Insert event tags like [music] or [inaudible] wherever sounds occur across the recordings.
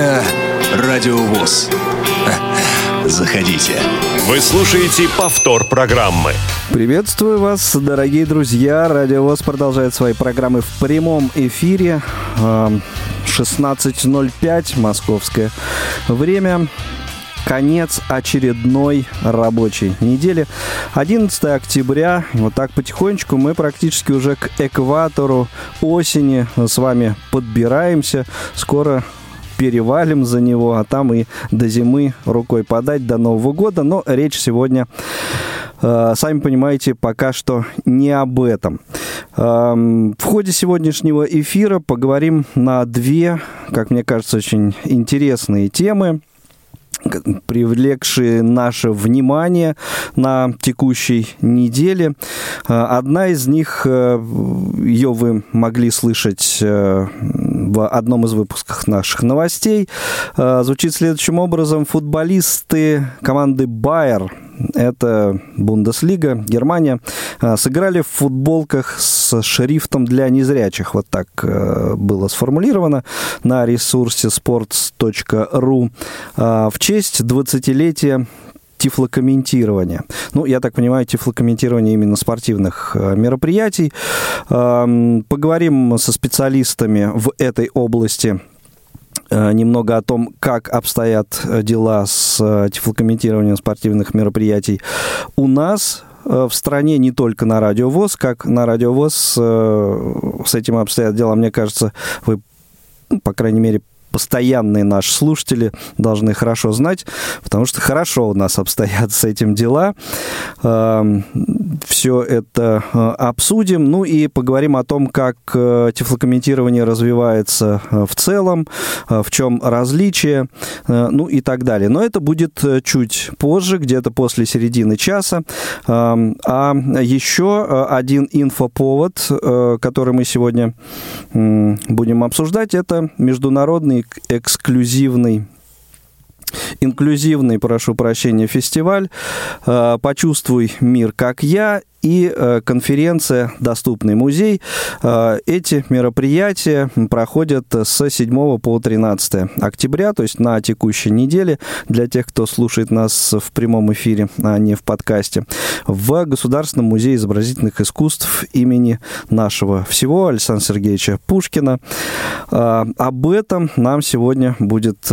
Компания «Радиовоз». Заходите. Вы слушаете повтор программы. Приветствую вас, дорогие друзья. Радиовоз продолжает свои программы в прямом эфире. 16.05 московское время конец очередной рабочей недели. 11 октября. Вот так потихонечку мы практически уже к экватору осени с вами подбираемся. Скоро перевалим за него, а там и до зимы рукой подать, до Нового года. Но речь сегодня, э, сами понимаете, пока что не об этом. Э, в ходе сегодняшнего эфира поговорим на две, как мне кажется, очень интересные темы привлекшие наше внимание на текущей неделе. Э, одна из них, э, ее вы могли слышать э, в одном из выпусков наших новостей, звучит следующим образом. Футболисты команды Байер это Бундеслига, Германия, сыграли в футболках с шрифтом для незрячих. Вот так было сформулировано на ресурсе sports.ru в честь 20-летия тифлокомментирования. Ну, я так понимаю, тифлокомментирование именно спортивных э, мероприятий. Поговорим со специалистами в этой области э, немного о том, как обстоят дела с э, тифлокомментированием спортивных мероприятий у нас, в стране не только на Радио ВОЗ, как на Радио ВОЗ с этим обстоят дела. Мне кажется, вы, ну, по крайней мере, постоянные наши слушатели должны хорошо знать, потому что хорошо у нас [laughs] обстоят с этим дела. Эм, Все это э, обсудим, ну и поговорим о том, как э, тифлокомментирование развивается э, в целом, в чем различие, ну и так далее. Но это будет чуть позже, где-то после середины часа. Эм, а еще один инфоповод, который мы сегодня будем обсуждать, это международный эксклюзивный инклюзивный, прошу прощения, фестиваль. Э, «Почувствуй мир, как я» и э, конференция «Доступный музей». Э, эти мероприятия проходят с 7 по 13 октября, то есть на текущей неделе, для тех, кто слушает нас в прямом эфире, а не в подкасте, в Государственном музее изобразительных искусств имени нашего всего Александра Сергеевича Пушкина. Э, об этом нам сегодня будет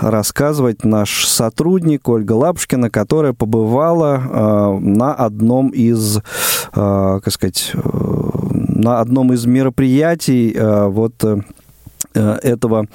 рассказывать наш сотрудник Ольга Лапушкина, которая побывала на одном из как сказать, э, на одном из мероприятий э, вот Э, этого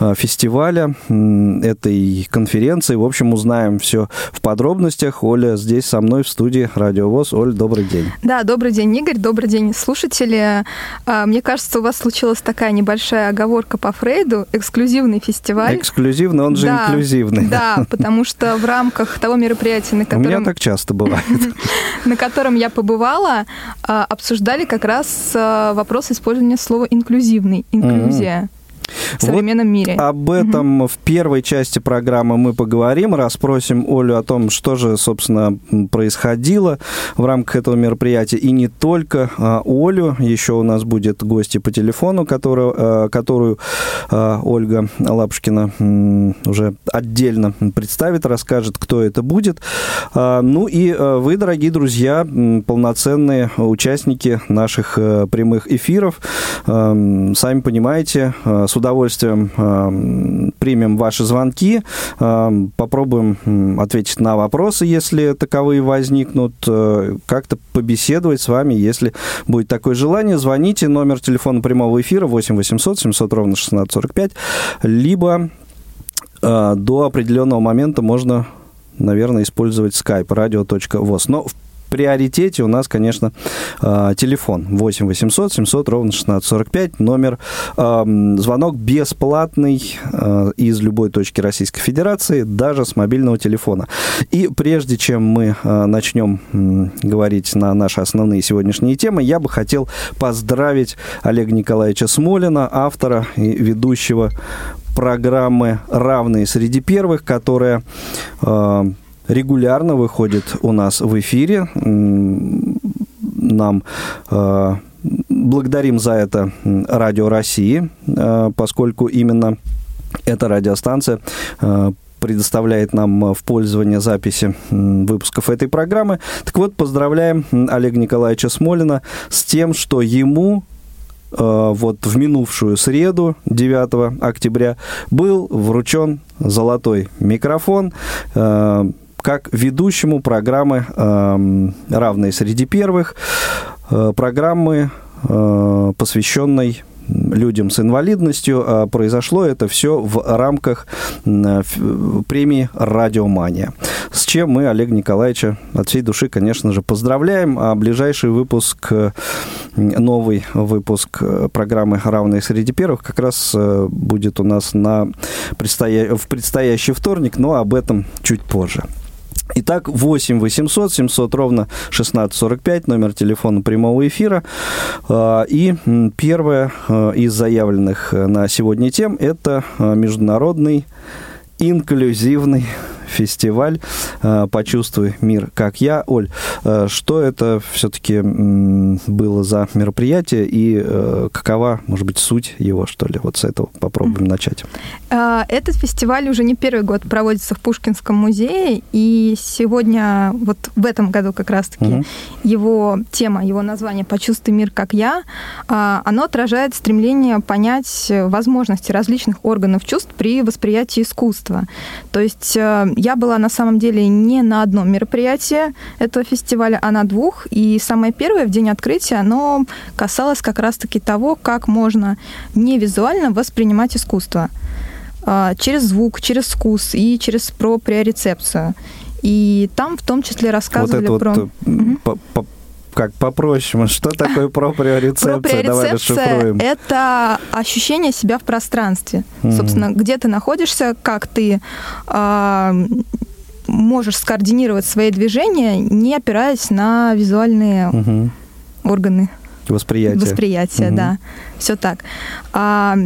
э, фестиваля, этой конференции. В общем, узнаем все в подробностях. Оля здесь со мной в студии Радио ВОЗ. Оль, добрый день. Да, добрый день, Игорь, добрый день, слушатели. А, мне кажется, у вас случилась такая небольшая оговорка по Фрейду, эксклюзивный фестиваль. Эксклюзивный, он же да, инклюзивный. Да, потому что в рамках того мероприятия, на котором... У меня так часто бывает. [laughs] На котором я побывала, а, обсуждали как раз а, вопрос использования слова инклюзивный, инклюзия в современном вот мире. Об этом угу. в первой части программы мы поговорим, расспросим Олю о том, что же, собственно, происходило в рамках этого мероприятия. И не только а, Олю, еще у нас будет гости по телефону, которую, а, которую а, Ольга Лапушкина уже отдельно представит, расскажет, кто это будет. А, ну и а, вы, дорогие друзья, полноценные участники наших прямых эфиров. А, сами понимаете, с удовольствием э, примем ваши звонки, э, попробуем ответить на вопросы, если таковые возникнут, э, как-то побеседовать с вами, если будет такое желание. Звоните, номер телефона прямого эфира 8 800 700 ровно 1645, либо до определенного момента можно наверное, использовать skype radio.voz. Но в приоритете у нас, конечно, а, телефон 8 800 700 ровно 1645, номер, звонок бесплатный а, из любой точки Российской Федерации, даже с мобильного телефона. И прежде чем мы а, начнем говорить на наши основные сегодняшние темы, я бы хотел поздравить Олега Николаевича Смолина, автора и ведущего программы «Равные среди первых», которая регулярно выходит у нас в эфире. Нам э, благодарим за это Радио России, э, поскольку именно Эта радиостанция э, предоставляет нам в пользование записи выпусков этой программы. Так вот, поздравляем Олега Николаевича Смолина с тем, что ему э, вот в минувшую среду, 9 октября, был вручен золотой микрофон э, как ведущему программы «Равные среди первых», программы, посвященной людям с инвалидностью. А произошло это все в рамках премии «Радиомания». С чем мы Олега Николаевича от всей души, конечно же, поздравляем. А ближайший выпуск, новый выпуск программы «Равные среди первых» как раз э, будет у нас на предстоя... в предстоящий вторник, но об этом чуть позже. Итак, 8 800 700 ровно 1645, номер телефона прямого эфира. А, и первая а, из заявленных э, на сегодня тем – это а, международный инклюзивный фестиваль э, «Почувствуй мир, как я». Оль, э, что это все-таки было за мероприятие и э, какова, может быть, суть его, что ли? Вот с этого попробуем начать. Этот фестиваль уже не первый год проводится в Пушкинском музее, и сегодня, вот в этом году как раз-таки, угу. его тема, его название «Почувствуй мир, как я», оно отражает стремление понять возможности различных органов чувств при восприятии искусства. То есть я была на самом деле не на одном мероприятии этого фестиваля, а на двух. И самое первое в день открытия, оно касалось как раз-таки того, как можно не визуально воспринимать искусство а, через звук, через вкус и через проприорецепцию. И там в том числе рассказывали вот это про... Вот, как попроще, что такое проприорецепция? Проприорецепция Давай это ощущение себя в пространстве. Угу. Собственно, где ты находишься, как ты э, можешь скоординировать свои движения, не опираясь на визуальные угу. органы восприятия. Восприятия, угу. да. Все так. А,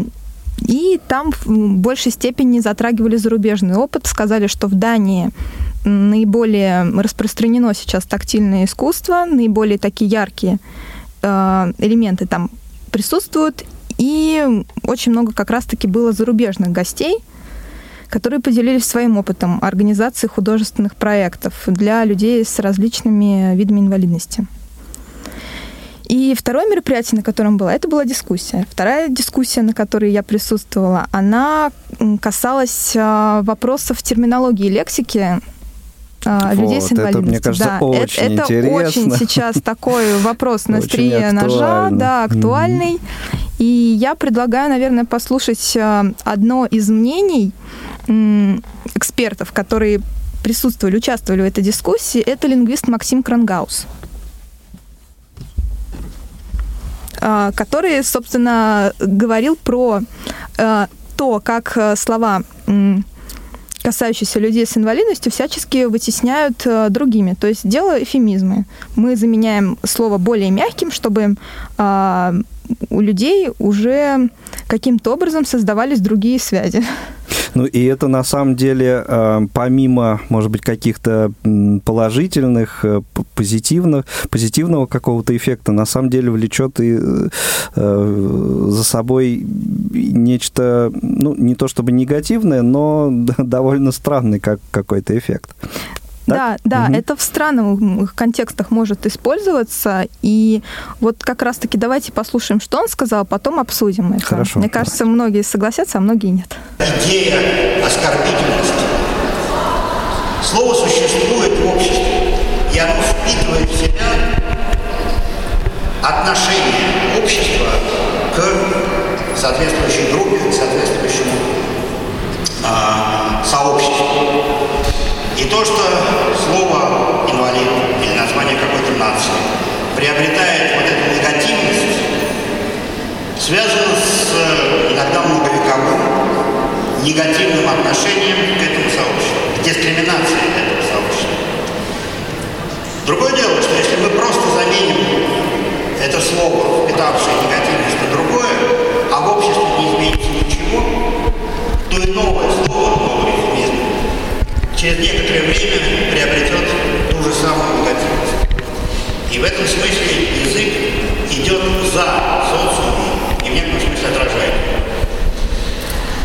и там в большей степени затрагивали зарубежный опыт, сказали, что в Дании наиболее распространено сейчас тактильное искусство, наиболее такие яркие э, элементы там присутствуют, и очень много как раз-таки было зарубежных гостей, которые поделились своим опытом организации художественных проектов для людей с различными видами инвалидности. И второе мероприятие, на котором была, это была дискуссия. Вторая дискуссия, на которой я присутствовала, она касалась э, вопросов терминологии и лексики а, вот, людей с инвалидностью. Это, мне кажется, да, очень это, интересно. Это очень сейчас такой [laughs] вопрос на острие ножа, да, актуальный. И я предлагаю, наверное, послушать а, одно из мнений экспертов, которые присутствовали, участвовали в этой дискуссии. Это лингвист Максим Крангаус а, который, собственно, говорил про то, как слова касающиеся людей с инвалидностью, всячески вытесняют э, другими. То есть дело эфемизмы. Мы заменяем слово более мягким, чтобы э, у людей уже каким-то образом создавались другие связи. Ну и это на самом деле, э, помимо, может быть, каких-то положительных, э, позитивных, позитивного какого-то эффекта, на самом деле влечет и э, за собой нечто, ну, не то чтобы негативное, но [laughs] довольно странный как, какой-то эффект. Да, да, угу. это в странных контекстах может использоваться. И вот как раз-таки давайте послушаем, что он сказал, потом обсудим это. Хорошо. Мне кажется, давайте. многие согласятся, а многие нет. Идея оскорбительности. Слово существует в обществе, и оно впитывает в себя отношение общества к соответствующей группе, к соответствующему э, сообществу. И то, что слово «инвалид» или название какой-то нации приобретает вот эту негативность, связано с иногда многовековым негативным отношением к этому сообществу, к дискриминации этого сообщества. Другое дело, что если мы просто заменим это слово, впитавшее негативность, на другое, а в обществе не изменится ничего, то и новое через некоторое время приобретет ту же самую негативность. И в этом смысле язык идет за социумом и в некотором смысле отражает.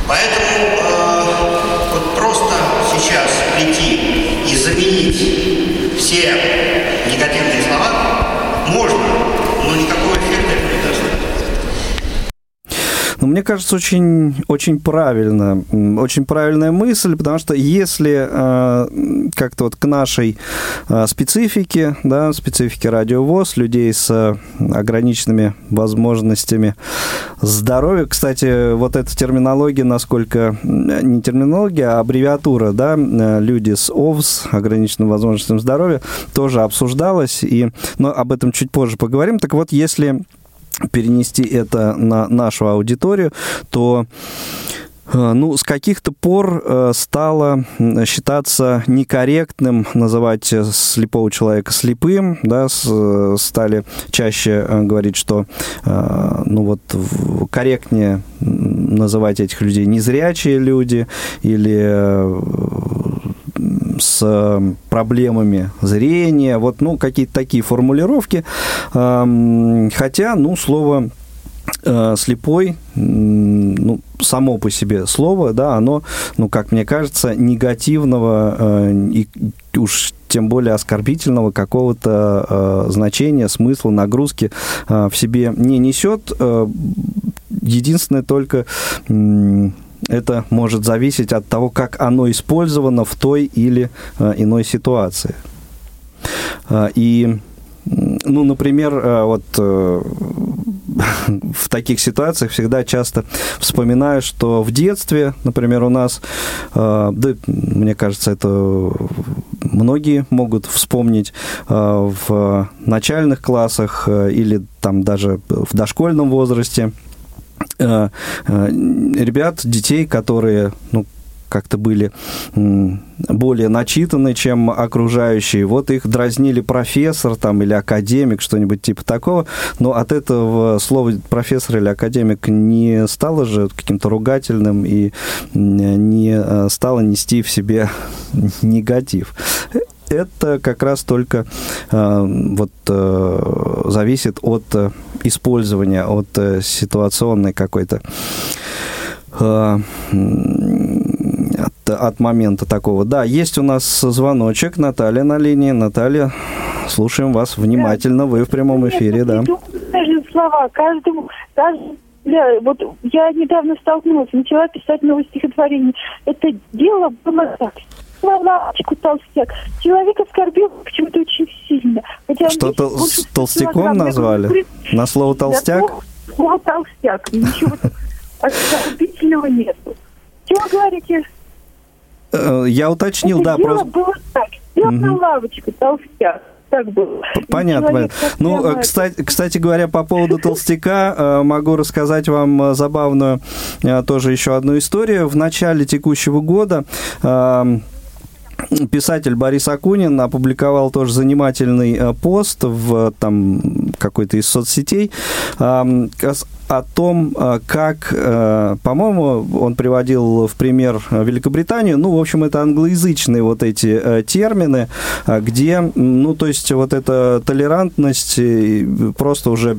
Поэтому э, вот просто сейчас прийти и заменить все негативные слова можно, Ну, мне кажется, очень, очень правильно, очень правильная мысль, потому что если э, как-то вот к нашей э, специфике, да, специфике радиовоз, людей с э, ограниченными возможностями здоровья, кстати, вот эта терминология, насколько, не терминология, а аббревиатура, да, э, люди с ОВС, ограниченным возможностями здоровья, тоже обсуждалась, и, но об этом чуть позже поговорим. Так вот, если перенести это на нашу аудиторию, то э, ну, с каких-то пор э, стало считаться некорректным называть слепого человека слепым, да, стали чаще э, говорить, что, ну, вот, корректнее называть этих людей незрячие люди или с проблемами зрения, вот, ну, какие-то такие формулировки. Хотя, ну, слово э, слепой, ну, само по себе слово, да, оно, ну, как мне кажется, негативного э, и уж тем более оскорбительного какого-то э, значения, смысла, нагрузки э, в себе не несет. Э, единственное только это может зависеть от того, как оно использовано в той или э, иной ситуации. Э, и, ну, например, э, вот [laughs] в таких ситуациях всегда часто вспоминаю, что в детстве, например, у нас, да, мне кажется, это многие могут вспомнить в начальных классах или там даже в дошкольном возрасте – Э, э, ребят, детей, которые, ну, как-то были более начитаны, чем окружающие. Вот их дразнили профессор там, или академик, что-нибудь типа такого. Но от этого слова профессор или академик не стало же каким-то ругательным и не э, стало нести в себе [laughs] негатив это как раз только э, вот э, зависит от э, использования, от э, ситуационной какой-то э, от, от момента такого. Да, есть у нас звоночек. Наталья на линии. Наталья, слушаем вас внимательно. Вы в прямом эфире, да. Слова каждому, каждому вот я недавно столкнулась, начала писать новое стихотворение. Это дело было так лавочку толстяк. Человек оскорбил почему-то очень сильно. Хотя Что-то с толстяком назвали? На слово толстяк? Да, слово толстяк. Ничего оскорбительного нету. Чего говорите? Э, я уточнил, да, просто... было так. Сел на лавочку толстяк так было. Понятно. Ну, кстати, кстати говоря, по поводу толстяка, э, могу рассказать вам э, забавную тоже еще одну историю. В начале текущего года писатель Борис Акунин опубликовал тоже занимательный э, пост в там какой-то из соцсетей о том, э, как, э, по-моему, он приводил в пример Великобританию, ну, в общем, это англоязычные вот эти термины, где, ну, то есть вот эта толерантность просто уже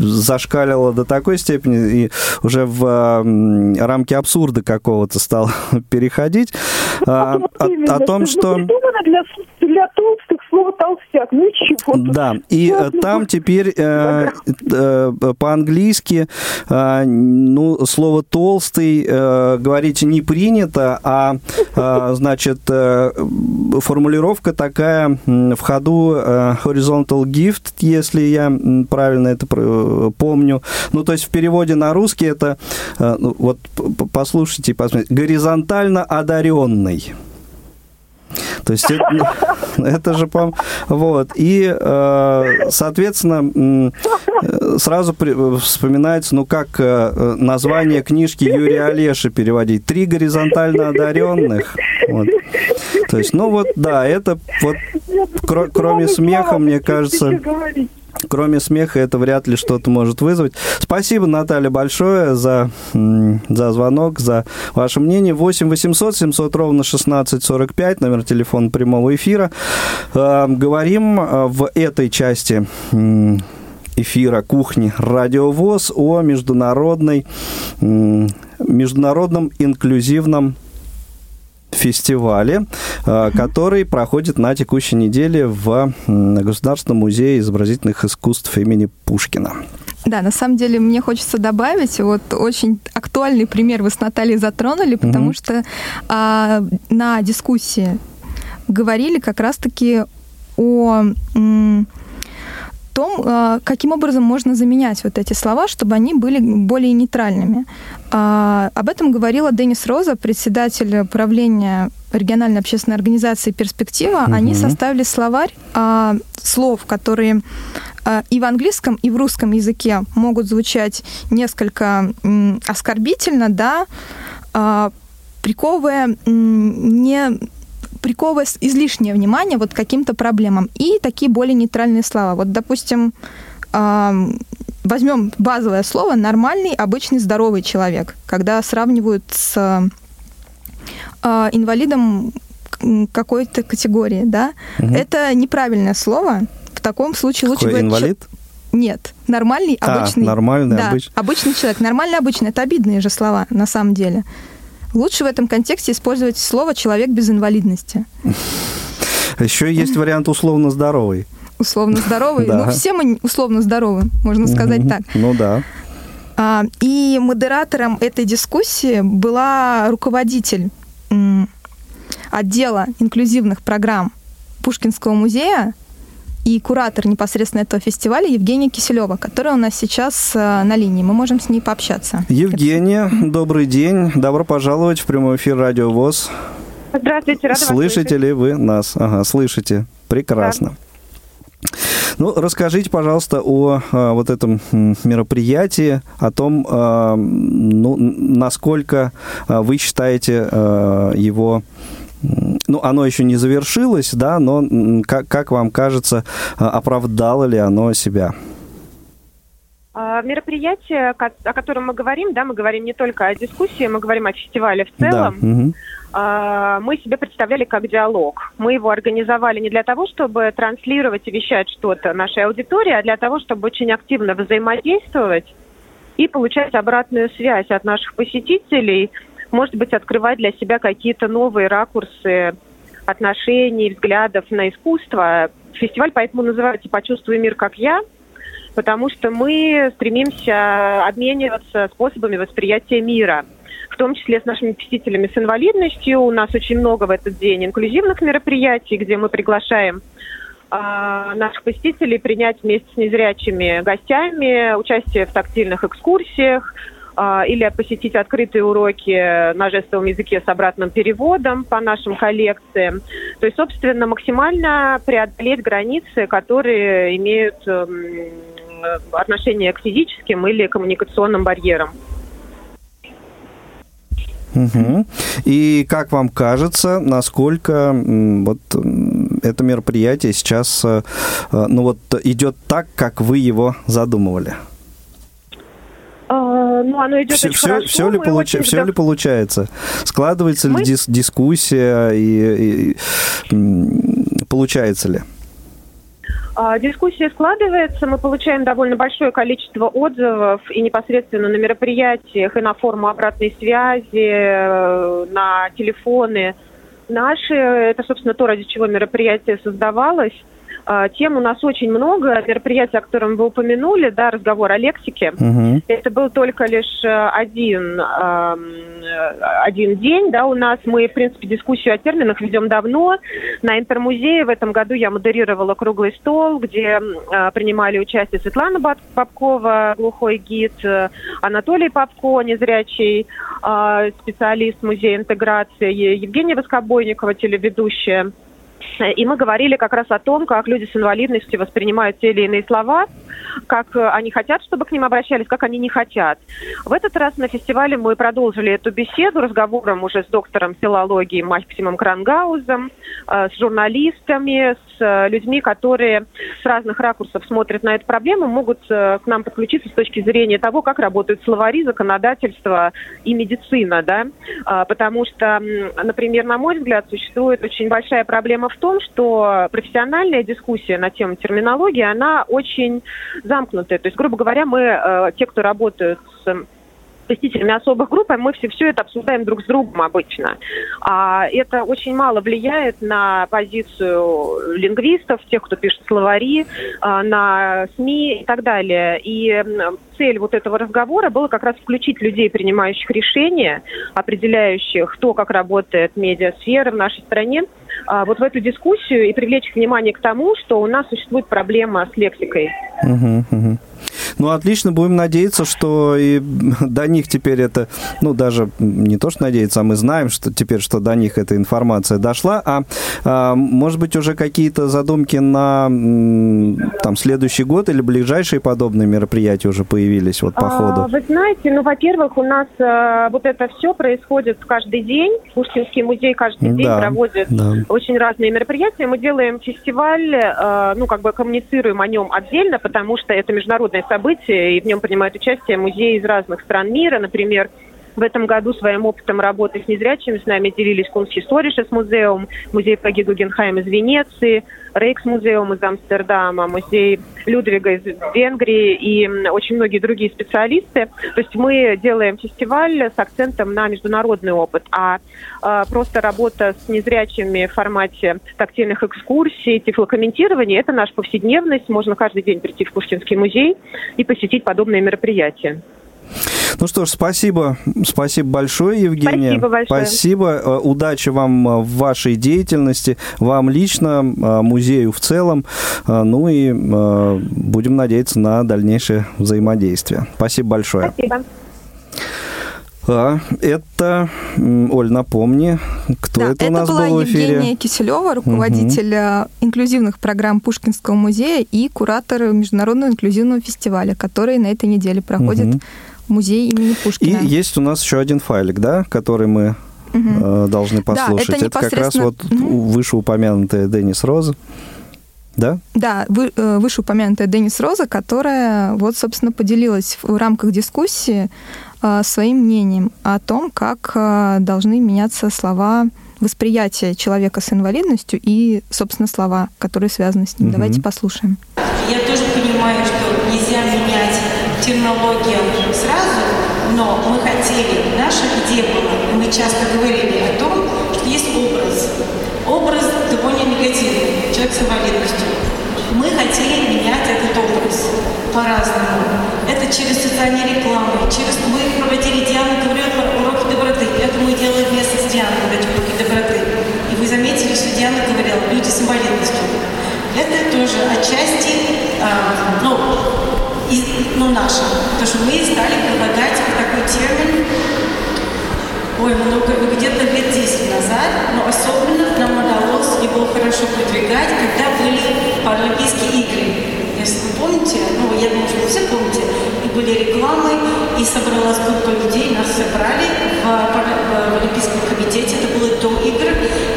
зашкалило до такой степени и уже в рамки абсурда какого-то стал [laughs] переходить. А, о, о, о том, что... Для, для толстых слово толстяк, ну чего. Да, и э, там теперь э, э, по-английски э, ну, слово толстый э, говорить не принято, а э, значит э, формулировка такая в ходу э, horizontal gift, если я правильно это помню. Ну, то есть в переводе на русский это, э, ну, вот послушайте, посмотрите, горизонтально одаренный. То есть [laughs] это, же, по вот. И, э, соответственно, сразу вспоминается, ну, как э, название книжки Юрия Олеши переводить. Три горизонтально одаренных. Вот. То есть, ну вот, да, это вот, кроме смеха, мне кажется... Кроме смеха это вряд ли что-то может вызвать. Спасибо, Наталья, большое за, за звонок, за ваше мнение. 8 800 700 ровно 1645, номер телефона прямого эфира. Э, говорим э, в этой части эфира кухни «Радиовоз» о международной, международном инклюзивном фестивале, э, который проходит на текущей неделе в Государственном музее изобразительных искусств имени Пушкина. Да, на самом деле мне хочется добавить, вот очень актуальный пример вы с Натальей затронули, потому угу. что а, на дискуссии говорили как раз-таки о м, том, а, каким образом можно заменять вот эти слова, чтобы они были более нейтральными. А, об этом говорила Денис Роза, председатель правления региональной общественной организации «Перспектива». Угу. Они составили словарь а, слов, которые и в английском, и в русском языке могут звучать несколько оскорбительно, да, приковывая не приковывая излишнее внимание вот каким-то проблемам. И такие более нейтральные слова. Вот, допустим, возьмем базовое слово нормальный, обычный, здоровый человек, когда сравнивают с а, инвалидом какой-то категории, да, угу. это неправильное слово. В таком случае Какой лучше говорить... инвалид? Нет, нормальный, а, обычный. нормальный, да, обычный. обычный человек. Нормальный, обычный. Это обидные же слова на самом деле. Лучше в этом контексте использовать слово «человек без инвалидности». Еще есть вариант условно здоровый. Условно здоровый? Да. Ну, все мы условно здоровы, можно сказать так. Ну да. А, и модератором этой дискуссии была руководитель отдела инклюзивных программ Пушкинского музея и куратор непосредственно этого фестиваля Евгения Киселева, которая у нас сейчас э, на линии. Мы можем с ней пообщаться. Евгения, добрый день. Добро пожаловать в прямой эфир Радио ВОЗ. Здравствуйте, рада Слышите ли вы нас? Ага, слышите. Прекрасно. Да. Ну, расскажите, пожалуйста, о а, вот этом мероприятии, о том, а, ну, насколько а, вы считаете а, его ну, оно еще не завершилось, да, но как, как вам кажется, а, оправдало ли оно себя? А, мероприятие, о котором мы говорим, да, мы говорим не только о дискуссии, мы говорим о фестивале в целом. Да. Угу. Мы себе представляли как диалог. Мы его организовали не для того, чтобы транслировать и вещать что-то нашей аудитории, а для того, чтобы очень активно взаимодействовать и получать обратную связь от наших посетителей – может быть, открывать для себя какие-то новые ракурсы отношений, взглядов на искусство. Фестиваль поэтому называется «Почувствуй мир, как я», потому что мы стремимся обмениваться способами восприятия мира, в том числе с нашими посетителями с инвалидностью. У нас очень много в этот день инклюзивных мероприятий, где мы приглашаем а, наших посетителей принять вместе с незрячими гостями участие в тактильных экскурсиях, или посетить открытые уроки на жестовом языке с обратным переводом по нашим коллекциям. То есть, собственно, максимально преодолеть границы, которые имеют эм, отношение к физическим или коммуникационным барьерам. Угу. И как вам кажется, насколько вот это мероприятие сейчас э, ну вот идет так, как вы его задумывали? А, ну, оно идет все, очень все, хорошо. Все, ли, получ... очень... все ли получается? Складывается Мы... ли дис... дискуссия и, и получается ли? А, дискуссия складывается, мы получаем довольно большое количество отзывов и непосредственно на мероприятиях, и на форму обратной связи, э, на телефоны наши. Это, собственно, то, ради чего мероприятие создавалось. А, тем у нас очень много. Мероприятий, о котором вы упомянули, да, разговор о лексике. Угу. Это был только лишь э, один, один день, да, у нас. Мы, в принципе, дискуссию о терминах ведем давно. На Интермузее в этом году я модерировала круглый стол, где а, принимали участие Светлана Попкова, глухой гид, э, Анатолий Попко, незрячий специалист музея интеграции, Евгения Воскобойникова, телеведущая. И мы говорили как раз о том, как люди с инвалидностью воспринимают те или иные слова, как э, они хотят, чтобы к ним обращались, как они не хотят. В этот раз на фестивале мы продолжили эту беседу разговором уже с доктором филологии Максимом Крангаузом, э, с журналистами, людьми, которые с разных ракурсов смотрят на эту проблему, могут к нам подключиться с точки зрения того, как работают словари, законодательство и медицина, да, потому что, например, на мой взгляд, существует очень большая проблема в том, что профессиональная дискуссия на тему терминологии, она очень замкнутая. То есть, грубо говоря, мы, э, те, кто работают с посетителями особых групп, и мы все, все это обсуждаем друг с другом обычно. А это очень мало влияет на позицию лингвистов, тех, кто пишет словари, а, на СМИ и так далее. И цель вот этого разговора была как раз включить людей, принимающих решения, определяющих то, как работает медиасфера в нашей стране, а, вот в эту дискуссию и привлечь внимание к тому, что у нас существует проблема с лексикой. Угу, угу. Ну, отлично, будем надеяться, что и до них теперь это, ну, даже не то, что надеяться, а мы знаем, что теперь, что до них эта информация дошла. А, а может быть, уже какие-то задумки на там, следующий год или ближайшие подобные мероприятия уже появились вот по а, ходу? Вы знаете, ну, во-первых, у нас а, вот это все происходит каждый день. Пушкинский музей каждый день да, проводит да. очень разные мероприятия. Мы делаем фестиваль, а, ну, как бы коммуницируем о нем отдельно, потому что это международное событие, и в нем принимают участие музеи из разных стран мира. Например, в этом году своим опытом работы с незрячими с нами делились Кунстисторишес музеум, музей Паги Гугенхайм из Венеции, Рейкс музеум из Амстердама, музей Людвига из Венгрии и очень многие другие специалисты. То есть мы делаем фестиваль с акцентом на международный опыт, а э, просто работа с незрячими в формате тактильных экскурсий, тифлокомментирования – это наша повседневность. Можно каждый день прийти в Пушкинский музей и посетить подобные мероприятия. Ну что ж, спасибо. Спасибо большое, Евгения. Спасибо большое. Спасибо. Э, удачи вам э, в вашей деятельности, вам лично, э, музею в целом. Ну и будем надеяться на дальнейшее взаимодействие. Спасибо большое. Спасибо. А, это, Оль, напомни, кто да, это у нас был в эфире? Это была Евгения Киселева, руководитель угу. инклюзивных программ Пушкинского музея и куратор Международного инклюзивного фестиваля, который на этой неделе проходит угу музей имени Пушкина. И есть у нас еще один файлик, да, который мы угу. должны послушать. Да, это, это как раз вот угу. вышеупомянутая Денис Роза. Да? Да, вы, э, вышеупомянутая Денис Роза, которая вот, собственно, поделилась в рамках дискуссии э, своим мнением о том, как должны меняться слова восприятия человека с инвалидностью и, собственно, слова, которые связаны с ним. Угу. Давайте послушаем. Я тоже понимаю, что нельзя менять терминологию сразу, но мы хотели, наша идея была, мы часто говорили о том, что есть образ. Образ довольно негативный, человек с инвалидностью. Мы хотели менять этот образ по-разному. Это через социальные рекламы, через... Мы проводили, Диана говорила про уроки доброты. Это мы делали вместе с Дианой, эти уроки доброты. И вы заметили, что Диана говорила, люди с инвалидностью. Это тоже отчасти, э, ну, из, ну, нашим. Потому что мы стали предлагать такой термин, ой, много, где-то лет 10 назад, но особенно нам удалось его хорошо продвигать, когда были Паралимпийские игры. Если вы помните, ну, я думаю, что вы все помните, и были рекламы, и собралась группа людей, нас собрали в, в, в Олимпийском комитете, это было до игр,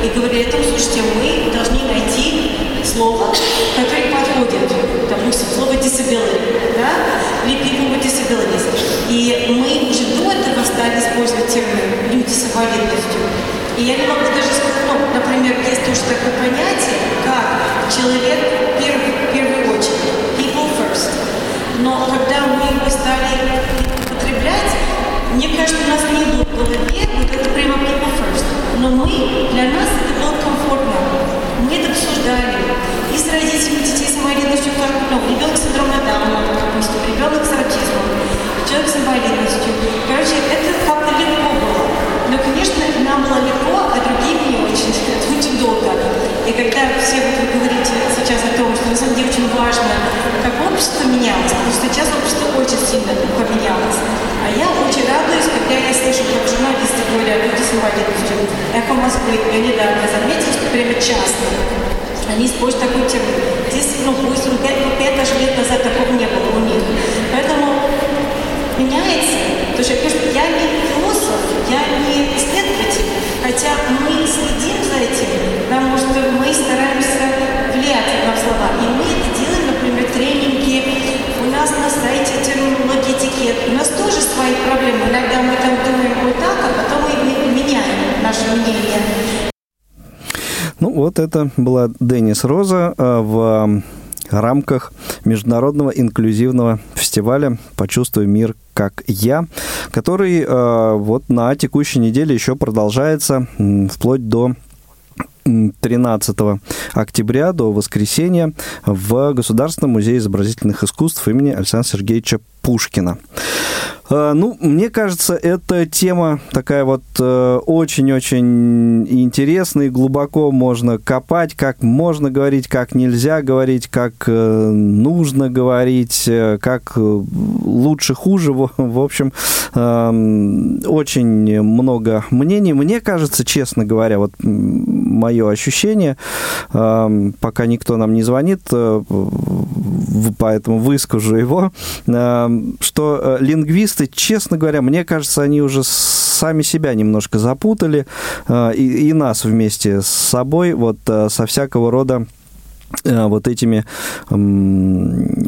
и говорили о том, слушайте, мы должны найти слово, которое подходит, допустим, слово disability, да, или people with disabilities. И мы уже до этого стали использовать термин люди с инвалидностью. И я не могу даже сказать, ну, например, есть тоже такое понятие, как человек в первую очередь, people first. Но когда мы его стали употреблять, мне кажется, у нас не было в вот это прямо people first. Но мы, для нас это было комфортно. Мы это обсуждали и с родителями детей с инвалидностью, как, ну, ребенок с синдромом Дауна, допустим, ребенок с аутизмом, человек с инвалидностью. Короче, это как-то легко было. Но, конечно, нам было легко, а другим не очень. Это очень долго. И когда все вот вы говорите сейчас о том, что на самом деле очень важно, как общество менялось, потому что сейчас общество очень сильно поменялось. А я очень радуюсь, когда я слышу, как журналисты говорят, люди с инвалидностью. Эхо Москвы, я недавно заметила, что прямо часто они используют такой термин. Здесь, ну, пусть 5, 5 даже лет назад такого не было у них. Поэтому меняется. Что, конечно, я не философ, я не исследователь, хотя мы следим за этим, потому что мы стараемся влиять на слова. И мы это делаем, нас на сайте терминология этикет. У нас тоже свои проблемы. Иногда мы там думаем вот так, а потом мы меняем наше мнение. Ну вот это была Денис Роза э, в рамках международного инклюзивного фестиваля «Почувствуй мир как я», который э, вот на текущей неделе еще продолжается вплоть до 13 октября до воскресенья в Государственном музее изобразительных искусств имени Александра Сергеевича Пушкина. А, ну, мне кажется, эта тема такая вот э, очень-очень интересная и глубоко можно копать, как можно говорить, как нельзя говорить, как э, нужно говорить, э, как лучше, хуже. В общем, очень много мнений. Мне кажется, честно говоря, вот мое ощущение, пока никто нам не звонит, поэтому выскажу его, что лингвисты журналисты, честно говоря, мне кажется, они уже сами себя немножко запутали, э, и, и нас вместе с собой, вот э, со всякого рода Э, вот этими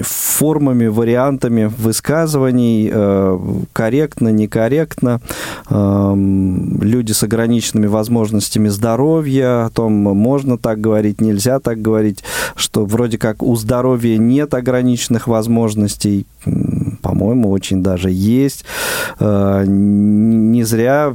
формами, вариантами высказываний, э, корректно, некорректно, люди с ограниченными возможностями здоровья, о том, можно так говорить, нельзя так говорить, что вроде как у здоровья нет ограниченных возможностей, по-моему, очень даже есть. Э, не зря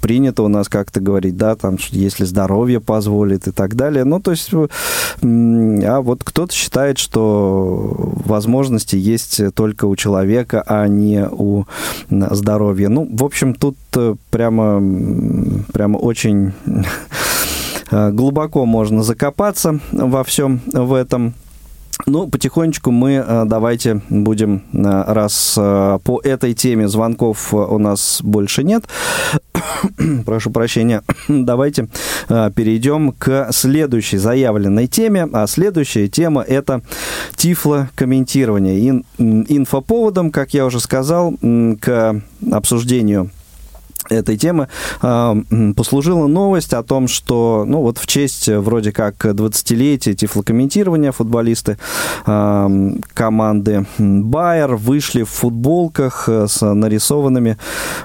принято у нас как-то говорить, да, там, если здоровье позволит и так далее. Ну, то есть а вот кто-то считает, что возможности есть только у человека, а не у здоровья. Ну, в общем, тут э, прямо, прямо очень [laughs] э, глубоко можно закопаться во всем в этом. Ну, потихонечку мы э, давайте будем, э, раз э, по этой теме звонков у нас больше нет, [coughs] прошу прощения, [coughs] давайте перейдем к следующей заявленной теме. А следующая тема – это тифлокомментирование. инфоповодом, как я уже сказал, к обсуждению этой темы а, послужила новость о том, что, ну, вот в честь э, вроде как 20-летия тифлокомментирования футболисты а, команды Байер вышли в футболках э, с нарисованными,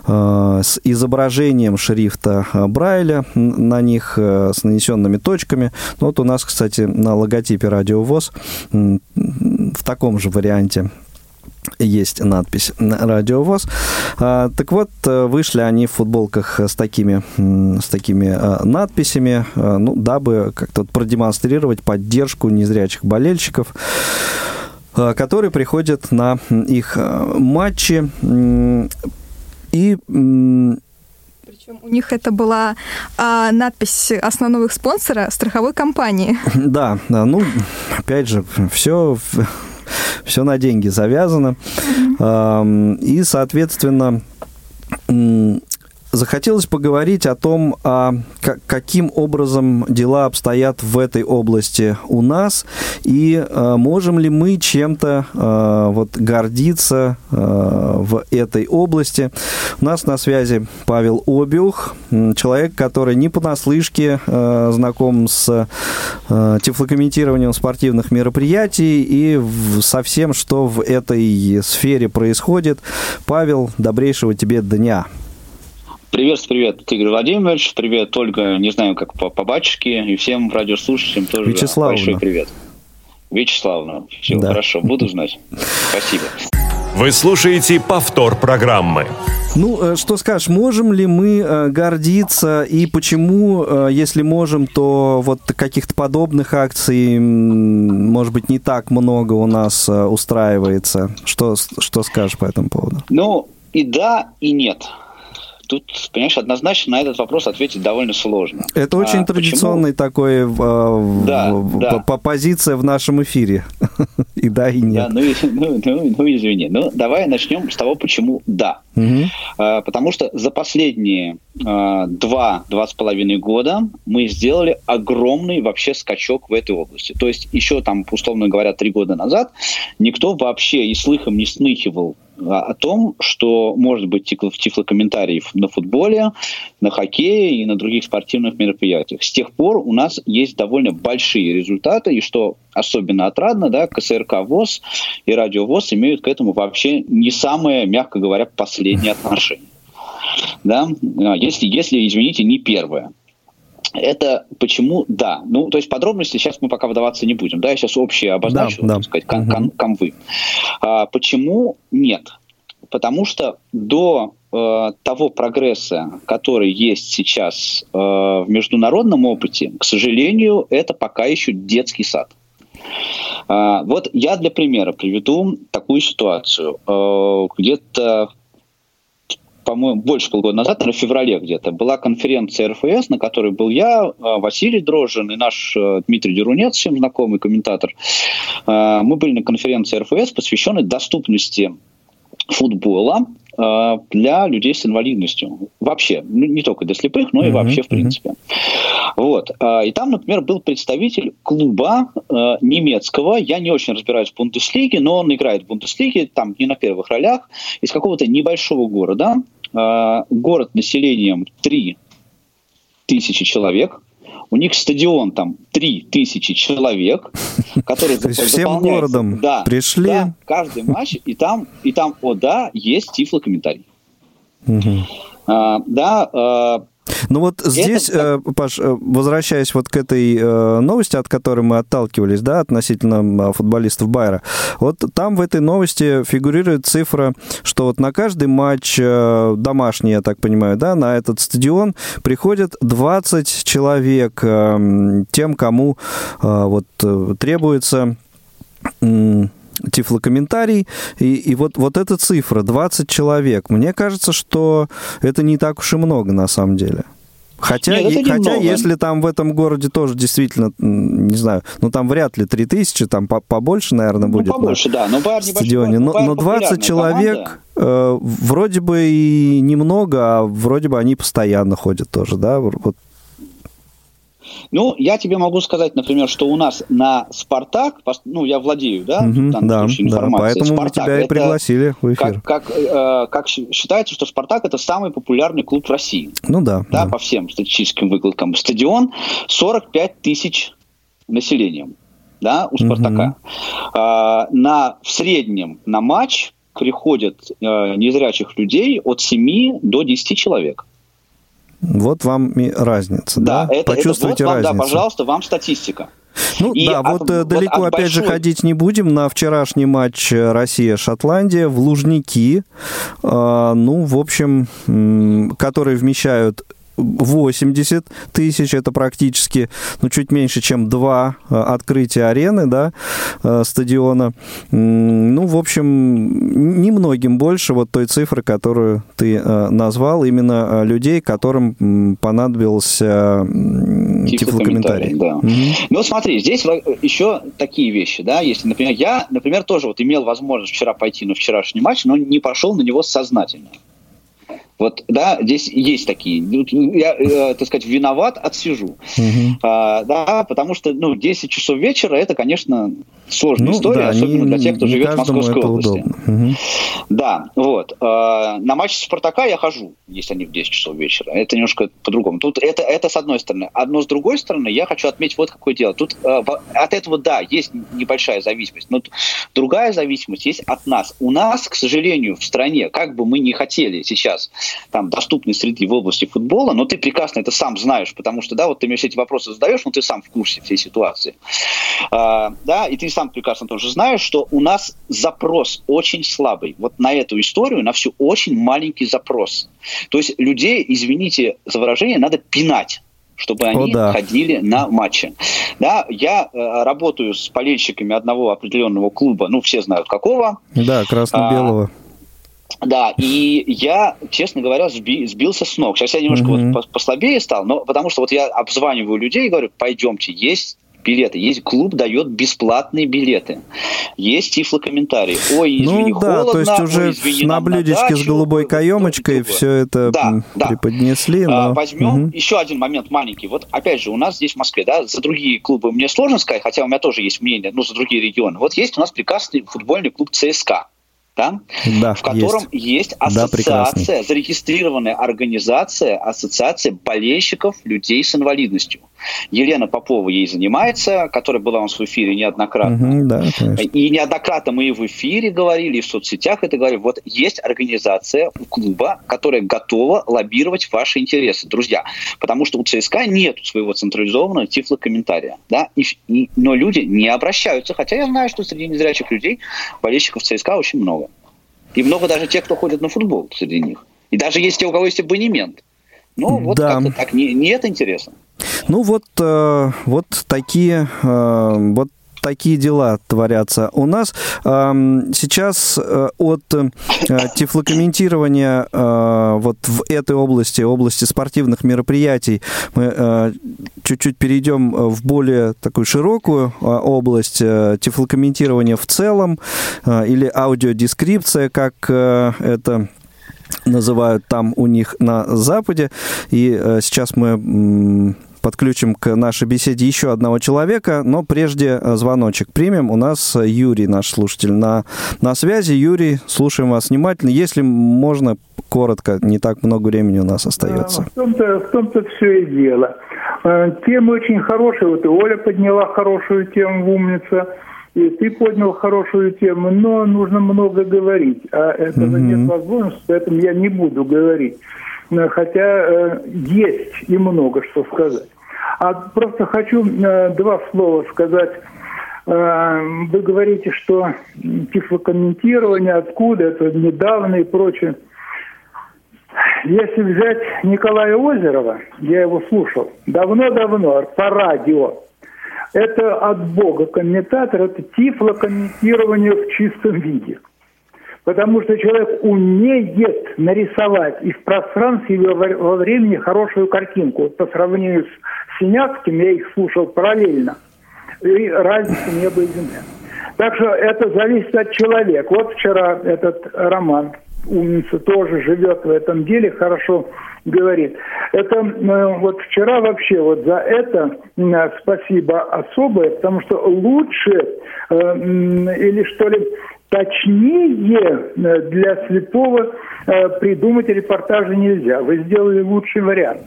а, с изображением шрифта Брайля на них, э, с нанесенными точками. Ну, вот у нас, кстати, на логотипе Радио ВОЗ в таком же варианте есть надпись «Радио ВОЗ». А, так вот, э, вышли они в футболках с такими, с такими э, надписями, э, ну, дабы как-то продемонстрировать поддержку незрячих болельщиков, которые приходят на их матчи. И причем у них это была а, надпись основного спонсора страховой компании. [laughs] Да, ну, опять же, все все на деньги завязано. И, соответственно, Захотелось поговорить о том, а, каким образом дела обстоят в этой области у нас, и а, можем ли мы чем-то а, вот, гордиться а, в этой области. У нас на связи Павел Обиух, человек, который не понаслышке а, знаком с а, тифлокомментированием спортивных мероприятий и в, со всем, что в этой сфере происходит. Павел, добрейшего тебе дня. Привет, привет, Игорь Владимирович, привет, Ольга, не знаю, как по, по батюшке, и всем радиослушателям тоже Вячеславовна. большой привет. Вячеславовна, все, да. хорошо, буду знать. Спасибо. Вы слушаете повтор программы. Ну, э, что скажешь, можем ли мы э, гордиться и почему, э, если можем, то вот каких-то подобных акций, может быть, не так много у нас устраивается? Что, что скажешь по этому поводу? Ну, и да, и нет тут, понимаешь, однозначно на этот вопрос ответить довольно сложно. Это очень а, традиционный почему? такой э, да, в, да. По позиция в нашем эфире. [laughs] и да, и нет. Да, ну, [laughs] ну, ну, ну, извини. Ну, давай начнем с того, почему да. Угу. А, потому что за последние а, два, два с половиной года мы сделали огромный вообще скачок в этой области. То есть еще там, условно говоря, три года назад никто вообще и слыхом не смыхивал о том, что может быть тифлокомментариев на футболе, на хоккее и на других спортивных мероприятиях. С тех пор у нас есть довольно большие результаты, и что особенно отрадно, да, КСРК ВОЗ и Радио ВОЗ имеют к этому вообще не самое, мягко говоря, последнее отношение. Да? А если, если, извините, не первое. это почему да. Ну, то есть подробности сейчас мы пока вдаваться не будем. Да, я сейчас общее обозначу, да, да. так сказать, кон- кон- конвы. А, почему нет? Потому что до э, того прогресса, который есть сейчас э, в международном опыте, к сожалению, это пока еще детский сад. А, вот я для примера приведу такую ситуацию. Э, где-то по-моему, больше полгода назад, в феврале где-то, была конференция РФС, на которой был я, э, Василий Дрожжин и наш э, Дмитрий Дерунец, всем знакомый комментатор. Мы были на конференции РФС, посвященной доступности футбола для людей с инвалидностью. Вообще, ну, не только для слепых, но и uh-huh, вообще в принципе. Uh-huh. Вот. Э, и там, например, был представитель клуба э, немецкого, я не очень разбираюсь в Бундеслиге, но он играет в Бундеслиге, там не на первых ролях, из какого-то небольшого города, город населением 3 тысячи человек, у них стадион там 3000 человек, которые всем городом да, пришли. Да, каждый матч, и там, и там, о да, есть тифлокомментарий. Угу. А, да, а, ну вот здесь, это... Паш, э, возвращаясь вот к этой э, новости, от которой мы отталкивались, да, относительно футболистов Байера, вот там в этой новости фигурирует цифра, что вот на каждый матч э, домашний, я так понимаю, да, на этот стадион приходят 20 человек тем, кому вот требуется тифлокомментарий, и, и вот, вот эта цифра, 20 человек, мне кажется, что это не так уж и много на самом деле. Хотя, Нет, и, хотя если там в этом городе тоже действительно, не знаю, ну там вряд ли 3000, там по побольше, наверное, будет. Ну, побольше, на да, но Байер стадионе. Но, но 20 человек э, вроде бы и немного, а вроде бы они постоянно ходят тоже, да, вот ну, я тебе могу сказать, например, что у нас на «Спартак», ну, я владею, да, угу, в да. Да, поэтому «Спартак» мы тебя и пригласили в эфир. Как, как, э, как считается, что «Спартак» — это самый популярный клуб в России. Ну да. Да, да. по всем статистическим выкладкам. Стадион 45 тысяч населением, да, у «Спартака». Угу. Э, на, в среднем на матч приходят э, незрячих людей от 7 до 10 человек. Вот вам и разница, да? да? Это, Почувствуйте это вот разницу. да, пожалуйста, вам статистика. Ну и да, от, вот вот далеко опять большой... же ходить не будем. На вчерашний матч Россия-Шотландия в Лужники, э, ну, в общем, э, которые вмещают 80 тысяч, это практически, ну, чуть меньше, чем два э, открытия арены, да, э, стадиона. Ну, в общем, немногим больше вот той цифры, которую ты э, назвал, именно людей, которым понадобился тифлокомментарий. Да. Угу. Ну, смотри, здесь еще такие вещи, да, если, например, я, например, тоже вот имел возможность вчера пойти на вчерашний матч, но не пошел на него сознательно. Вот, да, здесь есть такие. Я, э, так сказать, виноват, отсижу. Угу. А, да, потому что, ну, 10 часов вечера, это, конечно, сложная ну, история, да, особенно не, для тех, кто живет в Московской области. Угу. Да, вот. А, на матч Спартака я хожу, если они в 10 часов вечера. Это немножко по-другому. Тут это, это с одной стороны. Одно с другой стороны, я хочу отметить вот какое дело. Тут а, от этого, да, есть небольшая зависимость, но другая зависимость есть от нас. У нас, к сожалению, в стране, как бы мы ни хотели сейчас там, доступной среды в области футбола, но ты прекрасно это сам знаешь, потому что, да, вот ты мне все эти вопросы задаешь, но ты сам в курсе всей ситуации. А, да, и ты сам прекрасно тоже знаешь, что у нас запрос очень слабый. Вот на эту историю, на всю очень маленький запрос. То есть людей, извините за выражение, надо пинать чтобы они О, да. ходили на матчи. Да, я э, работаю с болельщиками одного определенного клуба, ну, все знают какого. Да, красно-белого. А, да, и я, честно говоря, сби, сбился с ног. Сейчас я немножко mm-hmm. вот послабее стал, но потому что вот я обзваниваю людей и говорю, пойдемте, есть билеты. Есть клуб дает бесплатные билеты. Есть тифлокомментарий. Ой, извини, ну, да, холодно. то есть уже ой, извини, на блюдечке с голубой каемочкой все это да, преподнесли. Да. Но... Возьмем угу. еще один момент маленький. Вот опять же, у нас здесь в Москве, да, за другие клубы мне сложно сказать, хотя у меня тоже есть мнение, ну, за другие регионы. Вот есть у нас прекрасный футбольный клуб ЦСКА да, да, в котором есть, есть ассоциация, да, зарегистрированная организация, ассоциация болельщиков людей с инвалидностью. Елена Попова ей занимается, которая была у нас в эфире неоднократно. Мгм, да, конечно. И неоднократно мы и в эфире говорили, и в соцсетях это говорили. Вот есть организация у клуба, которая готова лоббировать ваши интересы, друзья. Потому что у ЦСКА нет своего централизованного тифлокомментария. Да? И, и- но люди не обращаются. Хотя я знаю, что среди незрячих людей болельщиков ЦСКА очень много. И много даже тех, кто ходит на футбол среди них. И даже есть те, у кого есть абонемент. Ну, вот Да. как-то так. Не, нет интереса. Ну вот, э, вот такие, э, вот такие дела творятся. У нас эм, сейчас э, от э, тифлокомментирования э, вот в этой области, области спортивных мероприятий, мы э, чуть-чуть перейдем в более такую широкую э, область э, тифлокомментирования в целом э, или аудиодескрипция, как э, это называют там у них на Западе. И э, сейчас мы подключим к нашей беседе еще одного человека, но прежде э, звоночек примем. У нас э, Юрий, наш слушатель, на, на связи. Юрий, слушаем вас внимательно. Если можно, коротко, не так много времени у нас остается. В том-то, в том-то все и дело. Тема очень хорошая. Вот и Оля подняла хорошую тему, умница. И ты поднял хорошую тему, но нужно много говорить. А этого Мгм. нет возможности, поэтому я не буду говорить. Э, Хотя э, есть и много что сказать. А просто хочу э, два слова сказать. Э, Вы говорите, что тифлокомментирование, откуда это недавно и прочее. Если взять Николая Озерова, я его слушал давно-давно по радио, это от Бога комментатор, это тифлокомментирование в чистом виде. Потому что человек умеет нарисовать и в пространстве, и во времени хорошую картинку. По сравнению с Синявским, я их слушал параллельно. И разница неба и земля. Так что это зависит от человека. Вот вчера этот роман умница тоже живет в этом деле, хорошо говорит. Это э, вот вчера вообще вот за это э, спасибо особое, потому что лучше э, или что ли точнее э, для слепого э, придумать репортажи нельзя. Вы сделали лучший вариант.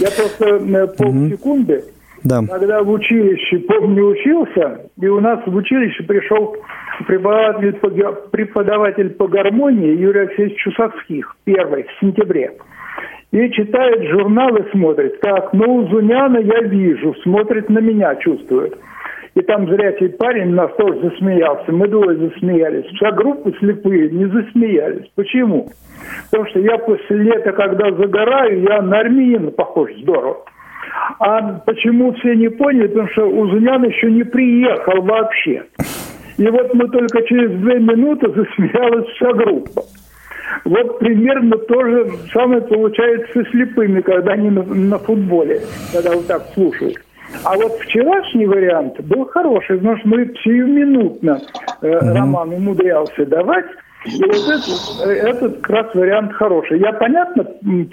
Я просто э, полсекунды Да. когда в училище, помню, учился, и у нас в училище пришел преподаватель по, гармонии Юрий Алексеевич Чусовских, первый, в сентябре. И читает журнал и смотрит. Так, ну, Зуняна я вижу, смотрит на меня, чувствует. И там зрячий парень нас тоже засмеялся. Мы двое засмеялись. Вся группа слепые не засмеялись. Почему? Потому что я после лета, когда загораю, я на армянина похож здорово. А почему все не поняли? Потому что Узунян еще не приехал вообще. И вот мы только через две минуты засмеялась вся группа. Вот примерно то же самое получается со слепыми, когда они на, на футболе, когда вот так слушают. А вот вчерашний вариант был хороший, потому что мы сиюминутно э, Роман умудрялся давать. И вот этот, э, этот как раз вариант хороший. Я понятно пример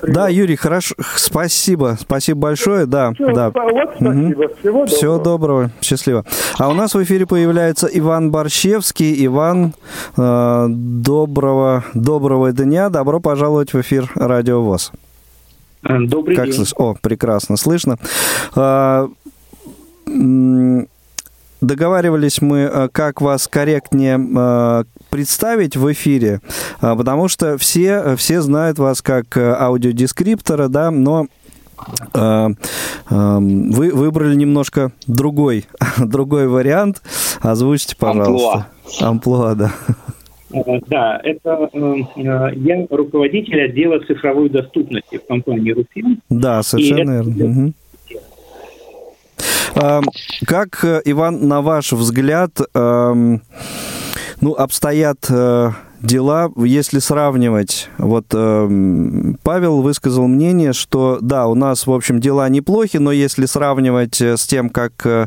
привел? Да, Юрий, хорошо, спасибо, спасибо большое, да, Всё, да. Вот спасибо. Всего Всего доброго. доброго, счастливо. А у нас в эфире появляется Иван Борщевский. Иван, э, доброго, доброго дня, добро пожаловать в эфир Радио ВОЗ. Добрый как день. слыш- О, прекрасно слышно. А, м, Договаривались мы, э, как вас корректнее э, представить в эфире, а, потому что все, все знают вас как э, аудиодескриптора, да, но э, э, вы выбрали немножко другой, [laughs] другой вариант. Озвучьте, пожалуйста. Амплуа, да. Э, Да, это э, э, я руководитель отдела цифровой доступности в компании «Руфин». Да, совершенно это- верно. Как, э, Иван, на ваш взгляд, эм, ну, обстоят э, дела, если сравнивать? Вот эм, Павел высказал мнение, что да, у нас, в общем, дела неплохи, но если сравнивать э, с тем, как э,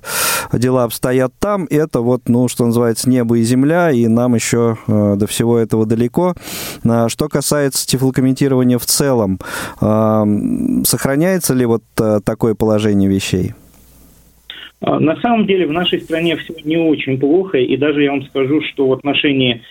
дела обстоят там, это вот, ну, что называется, небо и земля, и нам еще э, до всего этого далеко. А Что касается тифлокомментирования в целом, эм, сохраняется ли вот э, такое положение вещей? А, На самом деле в нашей стране все не очень плохо, и даже я вам скажу, что в отношении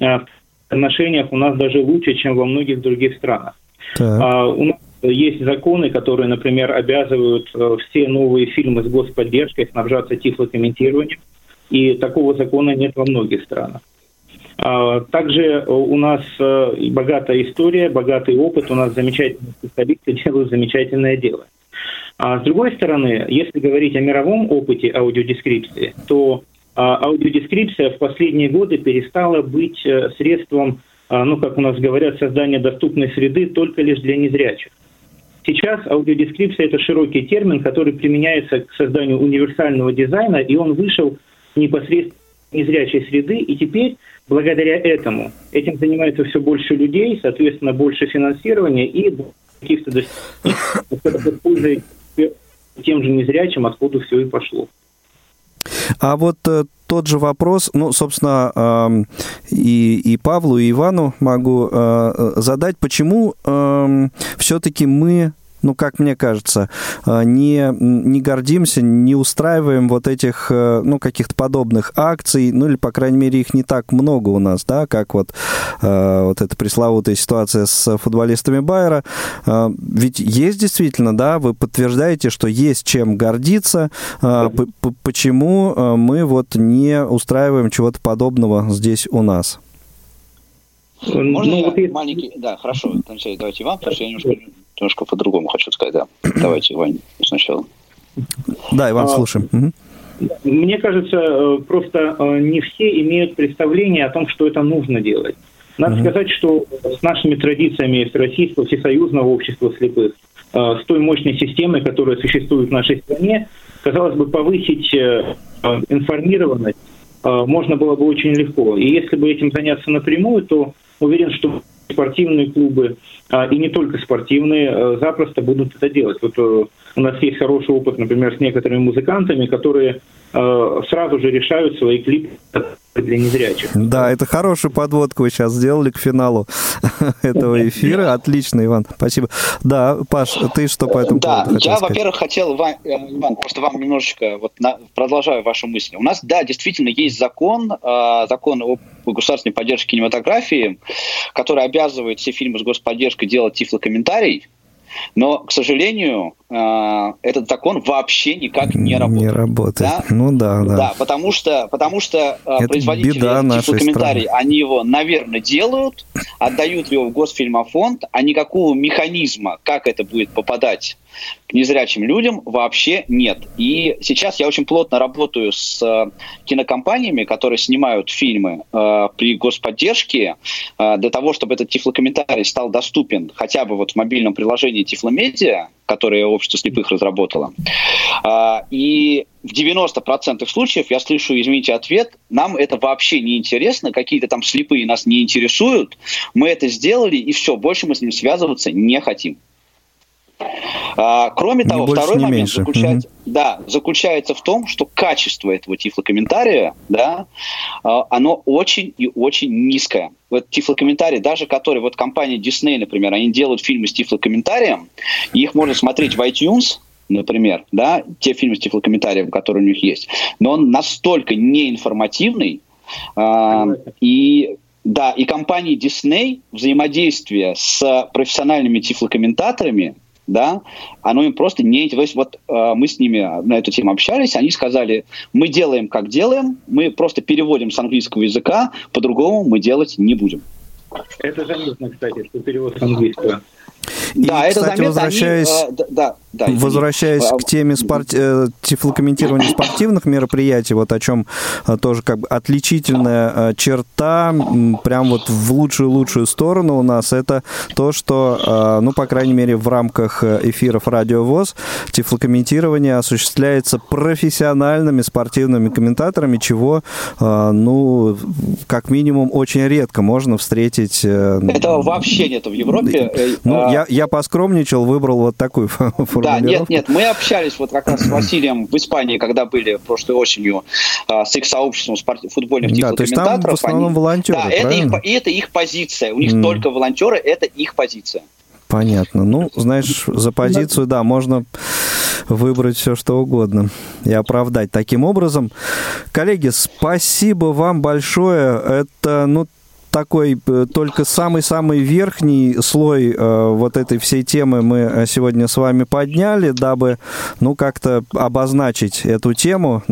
э, в отношениях у нас даже лучше, чем во многих других странах. Так. А, У нас есть законы, которые, например, обязывают э, все новые фильмы с господдержкой снабжаться тифлокомментированием, и такого закона нет во многих странах. А, также у нас э, богатая история, богатый опыт, у нас замечательные специалисты делают замечательное дело. А с другой стороны, если говорить о мировом опыте аудиодескрипции, то а, аудиодескрипция в последние годы перестала быть э, средством, а, ну, как у нас говорят, создания доступной среды только лишь для незрячих. Сейчас аудиодескрипция – это широкий термин, который применяется к созданию универсального дизайна, и он вышел непосредственно незрячей среды, и теперь благодаря этому этим занимается все больше людей, соответственно, больше финансирования и каких-то достижений тем же незрячим, откуда все и пошло. А вот э, тот же вопрос, ну, собственно, э, и, и Павлу, и Ивану могу э, задать, почему э, все-таки мы ну, как мне кажется, э, не, не гордимся, не устраиваем вот этих, э, ну, каких-то подобных акций, ну, или, по крайней мере, их не так много у нас, да, как вот, э, вот эта пресловутая ситуация с футболистами Байера. Ведь есть действительно, да, вы подтверждаете, что есть чем гордиться. Почему мы вот не устраиваем чего-то подобного здесь у нас? Можно ну, я маленький... Да, хорошо, давайте вам, потому что я немножко немножко по-другому хочу сказать, да. [clears throat] Давайте, Вань, сначала. Да, Иван, а, слушаем. Мне кажется, э, просто э, не все имеют представление о том, что это нужно делать. Надо угу. сказать, что с нашими традициями Всероссийского Всесоюзного общества слепых, э, с той мощной системой, которая существует в нашей стране, казалось бы, повысить информированность можно было бы очень легко. И если бы этим заняться напрямую, то уверен, что спортивные клубы, а, и не только спортивные, а, запросто будут это делать. Вот э, у нас есть хороший опыт, например, с некоторыми музыкантами, которые э, сразу же решают свои клипы для незрячих. Да, это хорошую подводку вы сейчас сделали к финалу [laughs] этого эфира. Отлично, Иван, спасибо. Да, Паш, ты что по этому да, поводу я, во-первых, хотел, э, Иван, просто вам немножечко, вот на, продолжаю вашу мысль. У нас, да, действительно есть закон, э, закон о государственной поддержке кинематографии, который обязывает все фильмы с господдержкой делать тифлокомментарий, но, к сожалению, э, этот закон вообще никак не работает. Не работает. Да? Ну да, да. Да, потому что, потому что э, Это производители комментарий, они его, наверное, делают, отдают его в Госфильмофонд, а никакого механизма, как это будет попадать к незрячим людям вообще нет. И сейчас я очень плотно работаю с э, кинокомпаниями, которые снимают фильмы э, при господдержке, э, для того, чтобы этот тифлокомментарий стал доступен хотя бы вот в мобильном приложении Тифломедиа, которое общество слепых разработало. Э, и в 90% случаев я слышу, извините, ответ, нам это вообще не интересно, какие-то там слепые нас не интересуют, мы это сделали, и все, больше мы с ним связываться не хотим. А, кроме того, больше, второй момент заключается, угу. да, заключается в том, что качество этого тифлокомментария, да, а, оно очень и очень низкое. Вот тифлокомментарий, даже который, вот компания Disney, например, они делают фильмы с тифлокомментарием, их можно смотреть в iTunes, например, да, те фильмы с тифлокомментарием, которые у них есть, но он настолько неинформативный, э, и да, и компании Disney взаимодействие с профессиональными тифлокомментаторами да, оно им просто не... То есть вот э, мы с ними на эту тему общались, они сказали, мы делаем, как делаем, мы просто переводим с английского языка, по-другому мы делать не будем. Это заметно, кстати, что перевод с английского. И, да, это кстати, заметно, возвращаясь, они, э, да, да, возвращаясь к теме спорт, э, тифлокомментирования [coughs] спортивных мероприятий, вот о чем э, тоже как бы отличительная э, черта, прям вот в лучшую-лучшую сторону у нас, это то, что, э, ну, по крайней мере, в рамках эфиров Радио ВОЗ тифлокомментирование осуществляется профессиональными спортивными комментаторами, чего, э, ну, как минимум, очень редко можно встретить. Э, Этого вообще нет в Европе. Ну, я, я поскромничал, выбрал вот такую формулировку. Да, нет, нет, мы общались вот как раз с Василием в Испании, когда были прошлой осенью а, с их сообществом футбольных да, то есть там в основном они... волонтеры, Да, это их, и это их позиция. У них mm. только волонтеры, это их позиция. Понятно. Ну, знаешь, за позицию, да, можно выбрать все, что угодно и оправдать таким образом. Коллеги, спасибо вам большое. Это, ну, такой э, только самый-самый верхний слой э, вот этой всей темы мы сегодня с вами подняли, дабы, ну, как-то обозначить эту тему,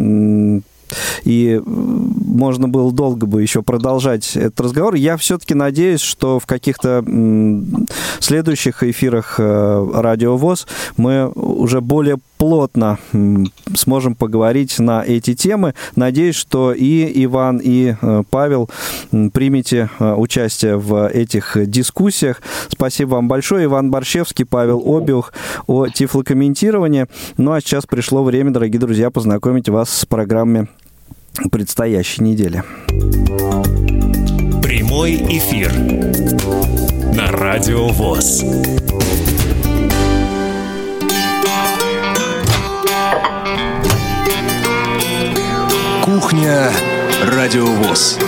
и можно было долго бы еще продолжать этот разговор. Я все-таки надеюсь, что в каких-то следующих эфирах э, Радио ВОЗ мы уже более плотно сможем поговорить на эти темы. Надеюсь, что и Иван, и э, Павел примете э, участие в этих дискуссиях. Спасибо вам большое. Иван Борщевский, Павел Обиух о тифлокомментировании. Ну а сейчас пришло время, дорогие друзья, познакомить вас с программами предстоящей недели. Прямой эфир на Радио ВОЗ. Кухня Радио ВОЗ.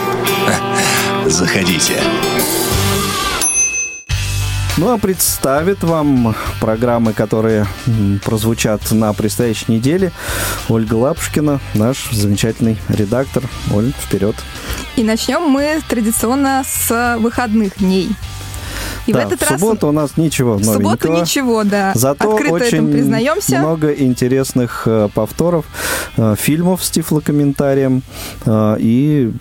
Заходите. Ну а представит вам программы, которые прозвучат на предстоящей неделе, Ольга Лапушкина, наш замечательный редактор. Оль, вперед. И начнем мы традиционно с выходных дней. И да, в этот в раз... субботу у нас ничего в субботу ничего, да. Зато Открыто очень признаемся. много интересных э, повторов, э, фильмов с тифлокомментарием э, и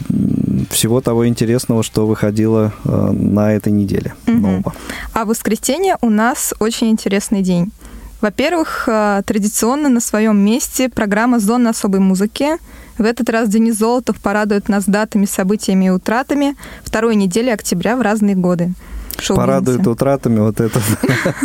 всего того интересного, что выходило э, на этой неделе угу. нового. А в воскресенье у нас очень интересный день. Во-первых, э, традиционно на своем месте программа «Зона особой музыки». В этот раз Денис Золотов порадует нас датами, событиями и утратами второй недели октября в разные годы шоу Порадует утратами вот это.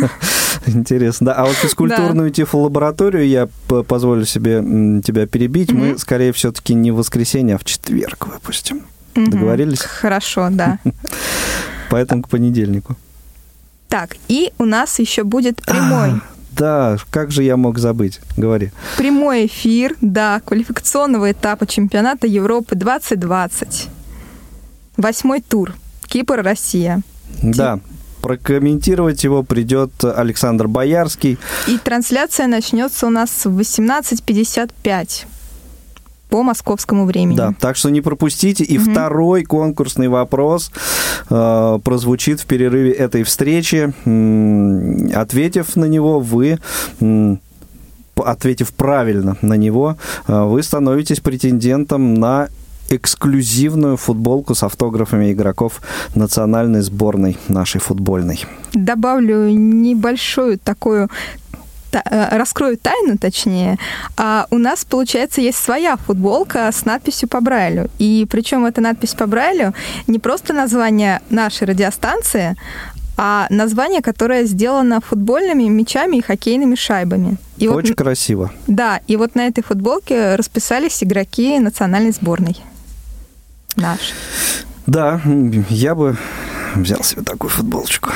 [laughs] Интересно. Да, а вот [laughs] физкультурную тифлолабораторию я позволю себе тебя перебить. Мы, скорее, все-таки не в воскресенье, а в четверг выпустим. Договорились? Хорошо, да. [laughs] Поэтому к понедельнику. Так, и у нас еще будет прямой. А, да, как же я мог забыть? Говори. Прямой эфир, да, квалификационного этапа чемпионата Европы 2020. Восьмой тур. Кипр, Россия. Да, прокомментировать его придет Александр Боярский. И трансляция начнется у нас в 18.55 по московскому времени. Да, так что не пропустите. И угу. второй конкурсный вопрос э, прозвучит в перерыве этой встречи. Ответив на него, вы ответив правильно на него, э, вы становитесь претендентом на эксклюзивную футболку с автографами игроков национальной сборной нашей футбольной. Добавлю небольшую такую э, раскрою тайну, точнее, а у нас, получается, есть своя футболка с надписью по Брайлю. И причем эта надпись по Брайлю не просто название нашей радиостанции, а название, которое сделано футбольными мячами и хоккейными шайбами. И Очень вот, красиво. Да, и вот на этой футболке расписались игроки национальной сборной наш. Да, я бы взял себе такую футболочку.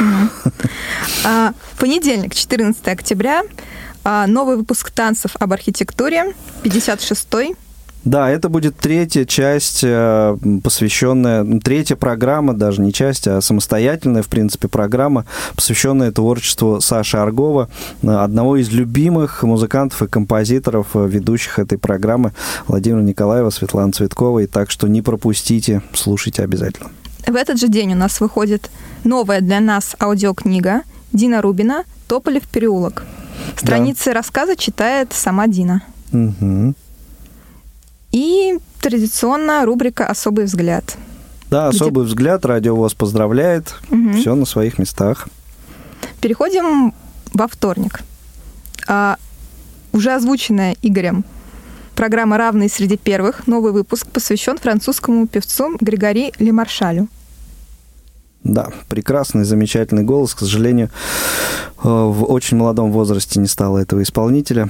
А, понедельник, 14 октября. А, новый выпуск танцев об архитектуре, 56-й. Да, это будет третья часть, э, посвященная, третья программа, даже не часть, а самостоятельная, в принципе, программа, посвященная творчеству Саши Аргова, э, одного из любимых музыкантов и композиторов, э, ведущих этой программы, Владимира Николаева, Светлана Цветкова. И так что не пропустите, слушайте обязательно. В этот же день у нас выходит новая для нас аудиокнига Дина Рубина «Тополев переулок». Страницы да. рассказа читает сама Дина. Угу. И традиционно рубрика «Особый взгляд». Да, «Особый где... взгляд», Радио ВОЗ поздравляет, угу. все на своих местах. Переходим во вторник. А, уже озвученная Игорем программа «Равные среди первых», новый выпуск посвящен французскому певцу Григори Лемаршалю. Да, прекрасный, замечательный голос. К сожалению, э, в очень молодом возрасте не стало этого исполнителя.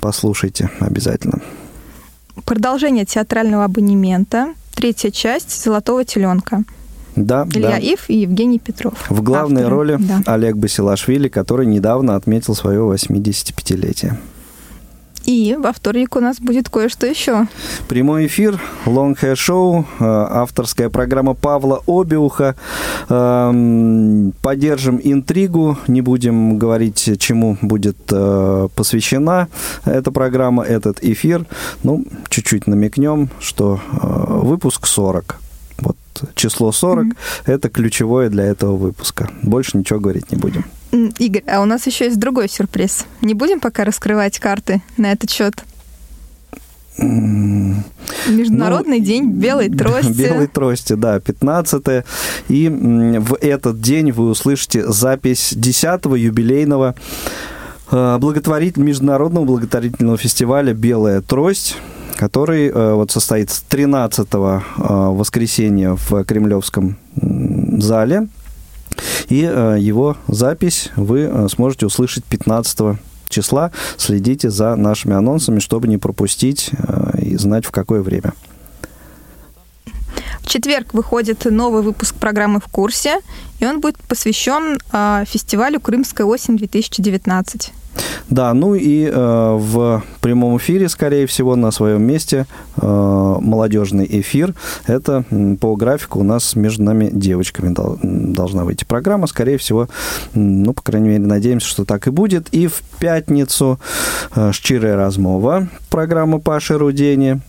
Послушайте обязательно. Продолжение театрального абонемента, третья часть «Золотого теленка». Да, Илья да. Ив и Евгений Петров. В главной авторы. роли да. Олег Басилашвили, который недавно отметил свое 85-летие. И во вторник у нас будет кое-что еще. Прямой эфир, Long Hair Show, э, авторская программа Павла Обиуха. Эм, поддержим интригу, не будем говорить, чему будет э, посвящена эта программа, этот эфир. Ну, чуть-чуть намекнем, что э, выпуск 40. Вот число 40 mm-hmm. это ключевое для этого выпуска. Больше ничего говорить не будем. Игорь, а у нас еще есть другой сюрприз. Не будем пока раскрывать карты на этот счет? Международный ну, день белой трости. Белой трости, да, 15 -е. И в этот день вы услышите запись 10-го юбилейного э, благотворитель, международного благотворительного фестиваля «Белая трость», который э, вот состоит с 13 э, воскресенья в Кремлевском зале. И его запись вы сможете услышать 15 числа. Следите за нашими анонсами, чтобы не пропустить э, и знать, в какое время. Четверг выходит новый выпуск программы «В курсе», и он будет посвящен э, фестивалю «Крымская осень-2019». Да, ну и э, в прямом эфире, скорее всего, на своем месте э, молодежный эфир. Это по графику у нас между нами девочками дол- должна выйти программа. Скорее всего, ну, по крайней мере, надеемся, что так и будет. И в пятницу э, «Щирая размова» программа Паши Рудени.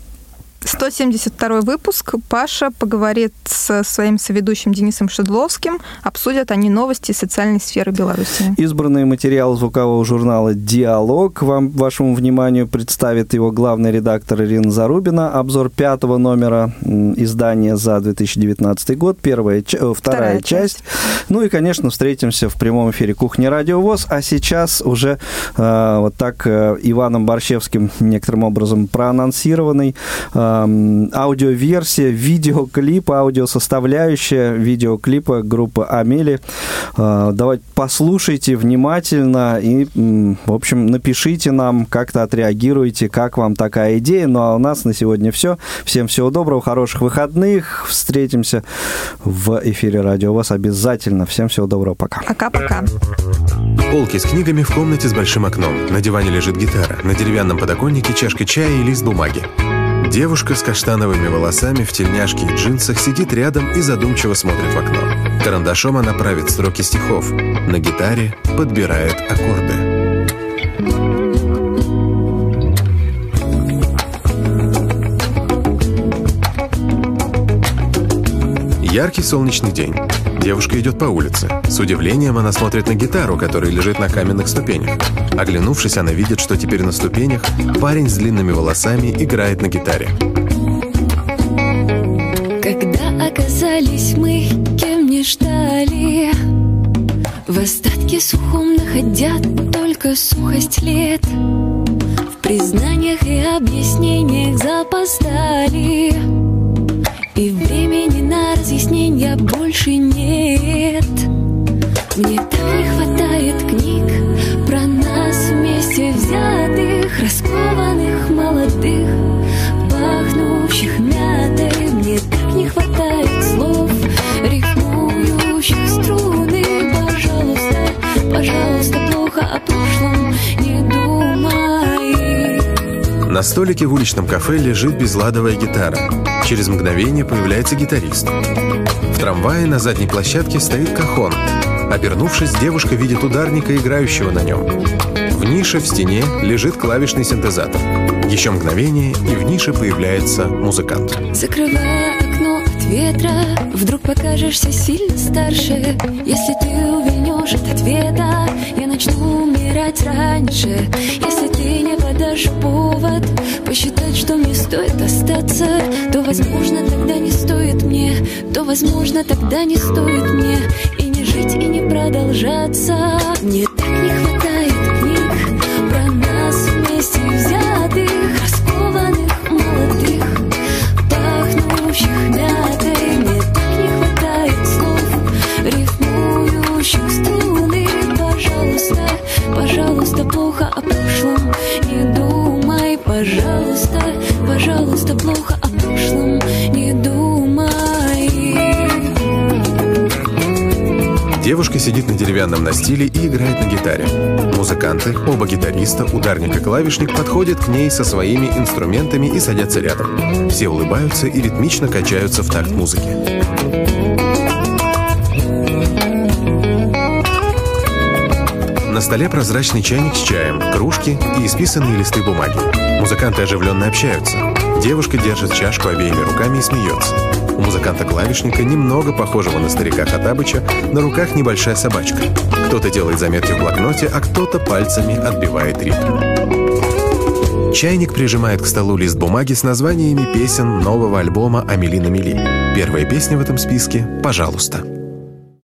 172 выпуск. Паша поговорит со своим соведущим Денисом Шедловским. Обсудят они новости социальной сферы Беларуси. Избранный материал звукового журнала «Диалог» вам, вашему вниманию представит его главный редактор Ирина Зарубина. Обзор пятого номера издания за 2019 год. Первая, вторая, вторая часть. часть. Ну и, конечно, встретимся в прямом эфире «Кухни Радио ВОЗ». А сейчас уже э, вот так э, Иваном Борщевским некоторым образом проанонсированный э, аудиоверсия, видеоклип, аудиосоставляющая видеоклипа группы Амели. А, давайте послушайте внимательно и, в общем, напишите нам, как-то отреагируйте, как вам такая идея. Ну а у нас на сегодня все. Всем всего доброго, хороших выходных. Встретимся в эфире Радио Вас обязательно. Всем всего доброго, пока. Пока-пока. Полки с книгами в комнате с большим окном. На диване лежит гитара, на деревянном подоконнике чашка чая и лист бумаги. Девушка с каштановыми волосами в тельняшке и джинсах сидит рядом и задумчиво смотрит в окно. Карандашом она правит строки стихов. На гитаре подбирает аккорды. Яркий солнечный день. Девушка идет по улице. С удивлением она смотрит на гитару, которая лежит на каменных ступенях. Оглянувшись, она видит, что теперь на ступенях парень с длинными волосами играет на гитаре. Когда оказались мы, кем не ждали, В остатке сухом находят только сухость лет. В признаниях и объяснениях запоздали, И времени на разъяснения больше нет. Мне так не хватает книг про нас вместе взятых, раскованных молодых, пахнущих мятой. Мне так не хватает слов, рифмующих струны. Пожалуйста, пожалуйста, плохо о прошлом не думай. На столике в уличном кафе лежит безладовая гитара. Через мгновение появляется гитарист. В трамвае на задней площадке стоит кахон. Обернувшись, девушка видит ударника, играющего на нем. В нише в стене лежит клавишный синтезатор. Еще мгновение, и в нише появляется музыкант. Закрывая окно от ветра, вдруг покажешься сильно старше. Если ты увильнешь от ответа, я начну умирать раньше. Если ты не подашь повод посчитать, что мне стоит остаться, то, возможно, тогда не стоит мне, то, возможно, тогда не стоит мне и не жить, и не продолжаться. Мне сидит на деревянном настиле и играет на гитаре. Музыканты, оба гитариста, ударник и клавишник подходят к ней со своими инструментами и садятся рядом. Все улыбаются и ритмично качаются в такт музыки. На столе прозрачный чайник с чаем, кружки и исписанные листы бумаги. Музыканты оживленно общаются. Девушка держит чашку обеими руками и смеется. У музыканта-клавишника, немного похожего на старика Хатабыча, на руках небольшая собачка. Кто-то делает заметки в блокноте, а кто-то пальцами отбивает ритм. Чайник прижимает к столу лист бумаги с названиями песен нового альбома Амелина Мили. Первая песня в этом списке «Пожалуйста».